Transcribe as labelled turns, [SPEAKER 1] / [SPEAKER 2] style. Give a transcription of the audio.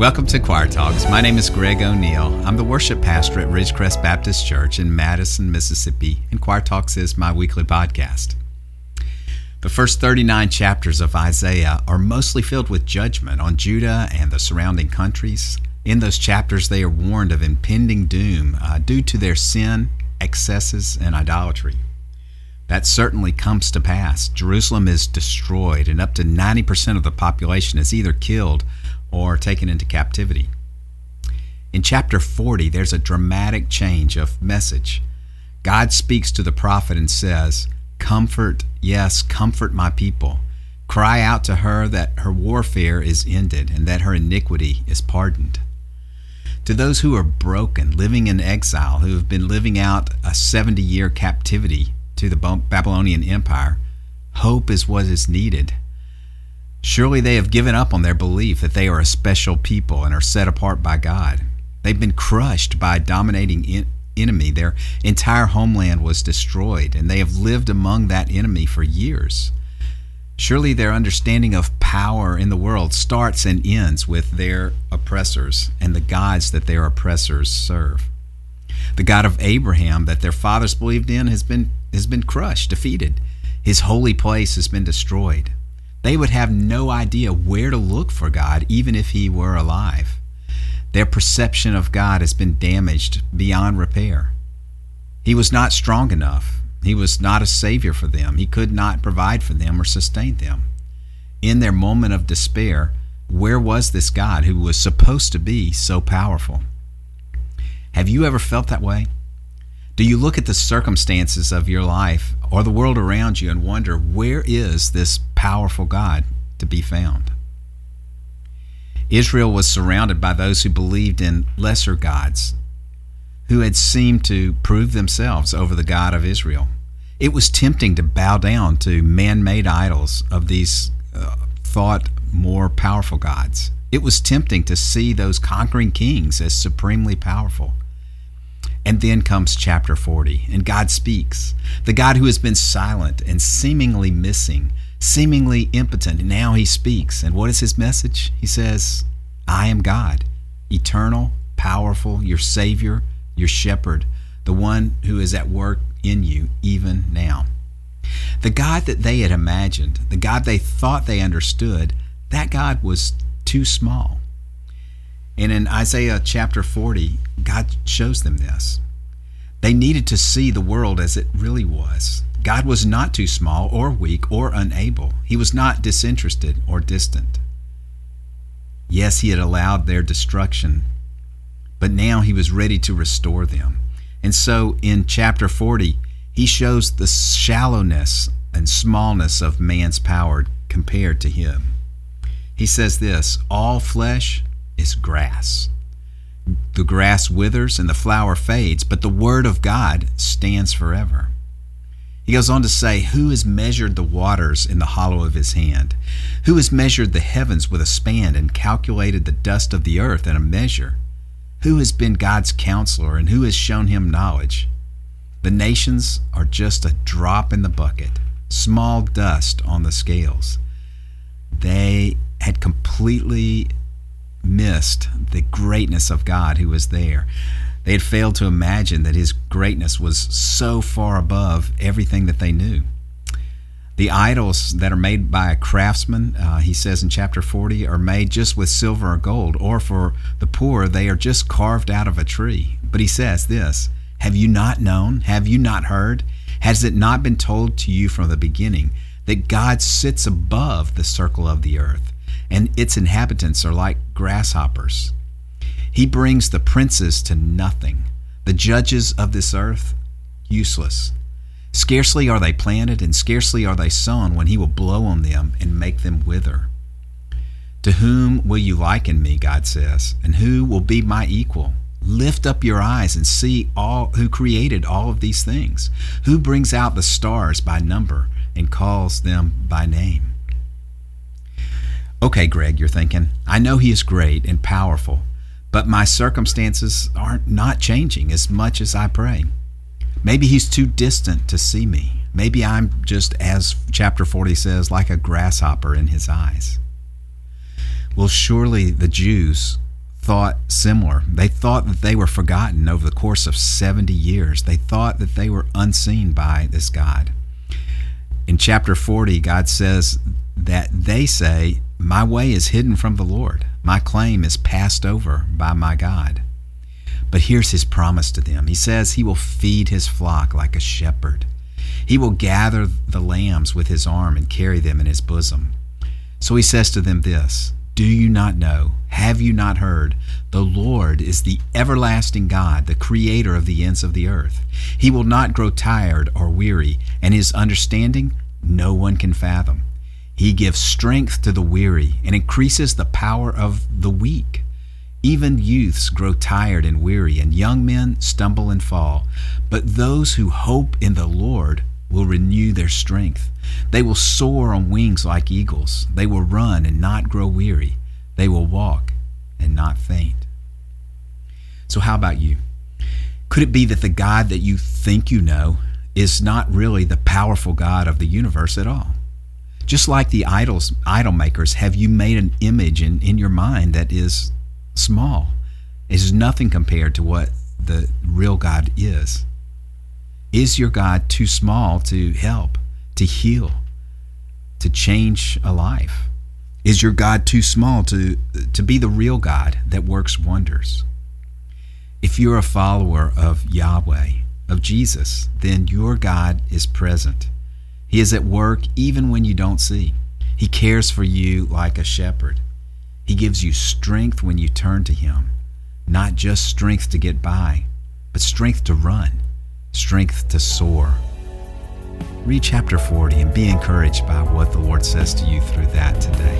[SPEAKER 1] Welcome to Choir Talks. My name is Greg O'Neill. I'm the worship pastor at Ridgecrest Baptist Church in Madison, Mississippi, and Choir Talks is my weekly podcast. The first 39 chapters of Isaiah are mostly filled with judgment on Judah and the surrounding countries. In those chapters, they are warned of impending doom uh, due to their sin, excesses, and idolatry. That certainly comes to pass. Jerusalem is destroyed, and up to 90% of the population is either killed or taken into captivity. In chapter 40, there's a dramatic change of message. God speaks to the prophet and says, Comfort, yes, comfort my people. Cry out to her that her warfare is ended and that her iniquity is pardoned. To those who are broken, living in exile, who have been living out a 70 year captivity to the Babylonian Empire, hope is what is needed. Surely they have given up on their belief that they are a special people and are set apart by God. They've been crushed by a dominating in- enemy. Their entire homeland was destroyed, and they have lived among that enemy for years. Surely their understanding of power in the world starts and ends with their oppressors and the gods that their oppressors serve. The God of Abraham that their fathers believed in has been has been crushed, defeated. His holy place has been destroyed they would have no idea where to look for God, even if He were alive. Their perception of God has been damaged beyond repair. He was not strong enough. He was not a Savior for them. He could not provide for them or sustain them. In their moment of despair, where was this God who was supposed to be so powerful? Have you ever felt that way? Do you look at the circumstances of your life or the world around you and wonder, where is this powerful God to be found? Israel was surrounded by those who believed in lesser gods, who had seemed to prove themselves over the God of Israel. It was tempting to bow down to man made idols of these uh, thought more powerful gods. It was tempting to see those conquering kings as supremely powerful. And then comes chapter 40, and God speaks. The God who has been silent and seemingly missing, seemingly impotent, now he speaks. And what is his message? He says, I am God, eternal, powerful, your Savior, your shepherd, the one who is at work in you even now. The God that they had imagined, the God they thought they understood, that God was too small. And in Isaiah chapter 40, God shows them this. They needed to see the world as it really was. God was not too small or weak or unable. He was not disinterested or distant. Yes, He had allowed their destruction, but now He was ready to restore them. And so in chapter 40, He shows the shallowness and smallness of man's power compared to Him. He says this All flesh is grass. The grass withers and the flower fades, but the word of God stands forever. He goes on to say, Who has measured the waters in the hollow of his hand? Who has measured the heavens with a span and calculated the dust of the earth in a measure? Who has been God's counselor and who has shown him knowledge? The nations are just a drop in the bucket, small dust on the scales. They had completely missed the greatness of God who was there. They had failed to imagine that his greatness was so far above everything that they knew. The idols that are made by a craftsman, uh, he says in chapter 40, are made just with silver or gold, or for the poor, they are just carved out of a tree. But he says this Have you not known? Have you not heard? Has it not been told to you from the beginning that God sits above the circle of the earth? and its inhabitants are like grasshoppers. He brings the princes to nothing, the judges of this earth useless. Scarcely are they planted, and scarcely are they sown, when he will blow on them and make them wither. To whom will you liken me, God says, and who will be my equal? Lift up your eyes and see all who created all of these things, who brings out the stars by number and calls them by name. Okay, Greg, you're thinking, I know he is great and powerful, but my circumstances aren't not changing as much as I pray. Maybe he's too distant to see me. Maybe I'm just, as chapter 40 says, like a grasshopper in his eyes. Well, surely the Jews thought similar. They thought that they were forgotten over the course of 70 years. They thought that they were unseen by this God. In chapter 40, God says that they say, My way is hidden from the Lord, my claim is passed over by my God. But here's his promise to them He says he will feed his flock like a shepherd. He will gather the lambs with his arm and carry them in his bosom. So he says to them this Do you not know? Have you not heard? The Lord is the everlasting God, the creator of the ends of the earth. He will not grow tired or weary, and his understanding no one can fathom. He gives strength to the weary and increases the power of the weak. Even youths grow tired and weary, and young men stumble and fall. But those who hope in the Lord will renew their strength. They will soar on wings like eagles. They will run and not grow weary. They will walk and not faint. So, how about you? Could it be that the God that you think you know is not really the powerful God of the universe at all? Just like the idols, idol makers, have you made an image in, in your mind that is small? Is nothing compared to what the real God is. Is your God too small to help, to heal, to change a life? Is your God too small to, to be the real God that works wonders? If you're a follower of Yahweh, of Jesus, then your God is present. He is at work even when you don't see. He cares for you like a shepherd. He gives you strength when you turn to Him, not just strength to get by, but strength to run strength to soar. Read chapter 40 and be encouraged by what the Lord says to you through that today.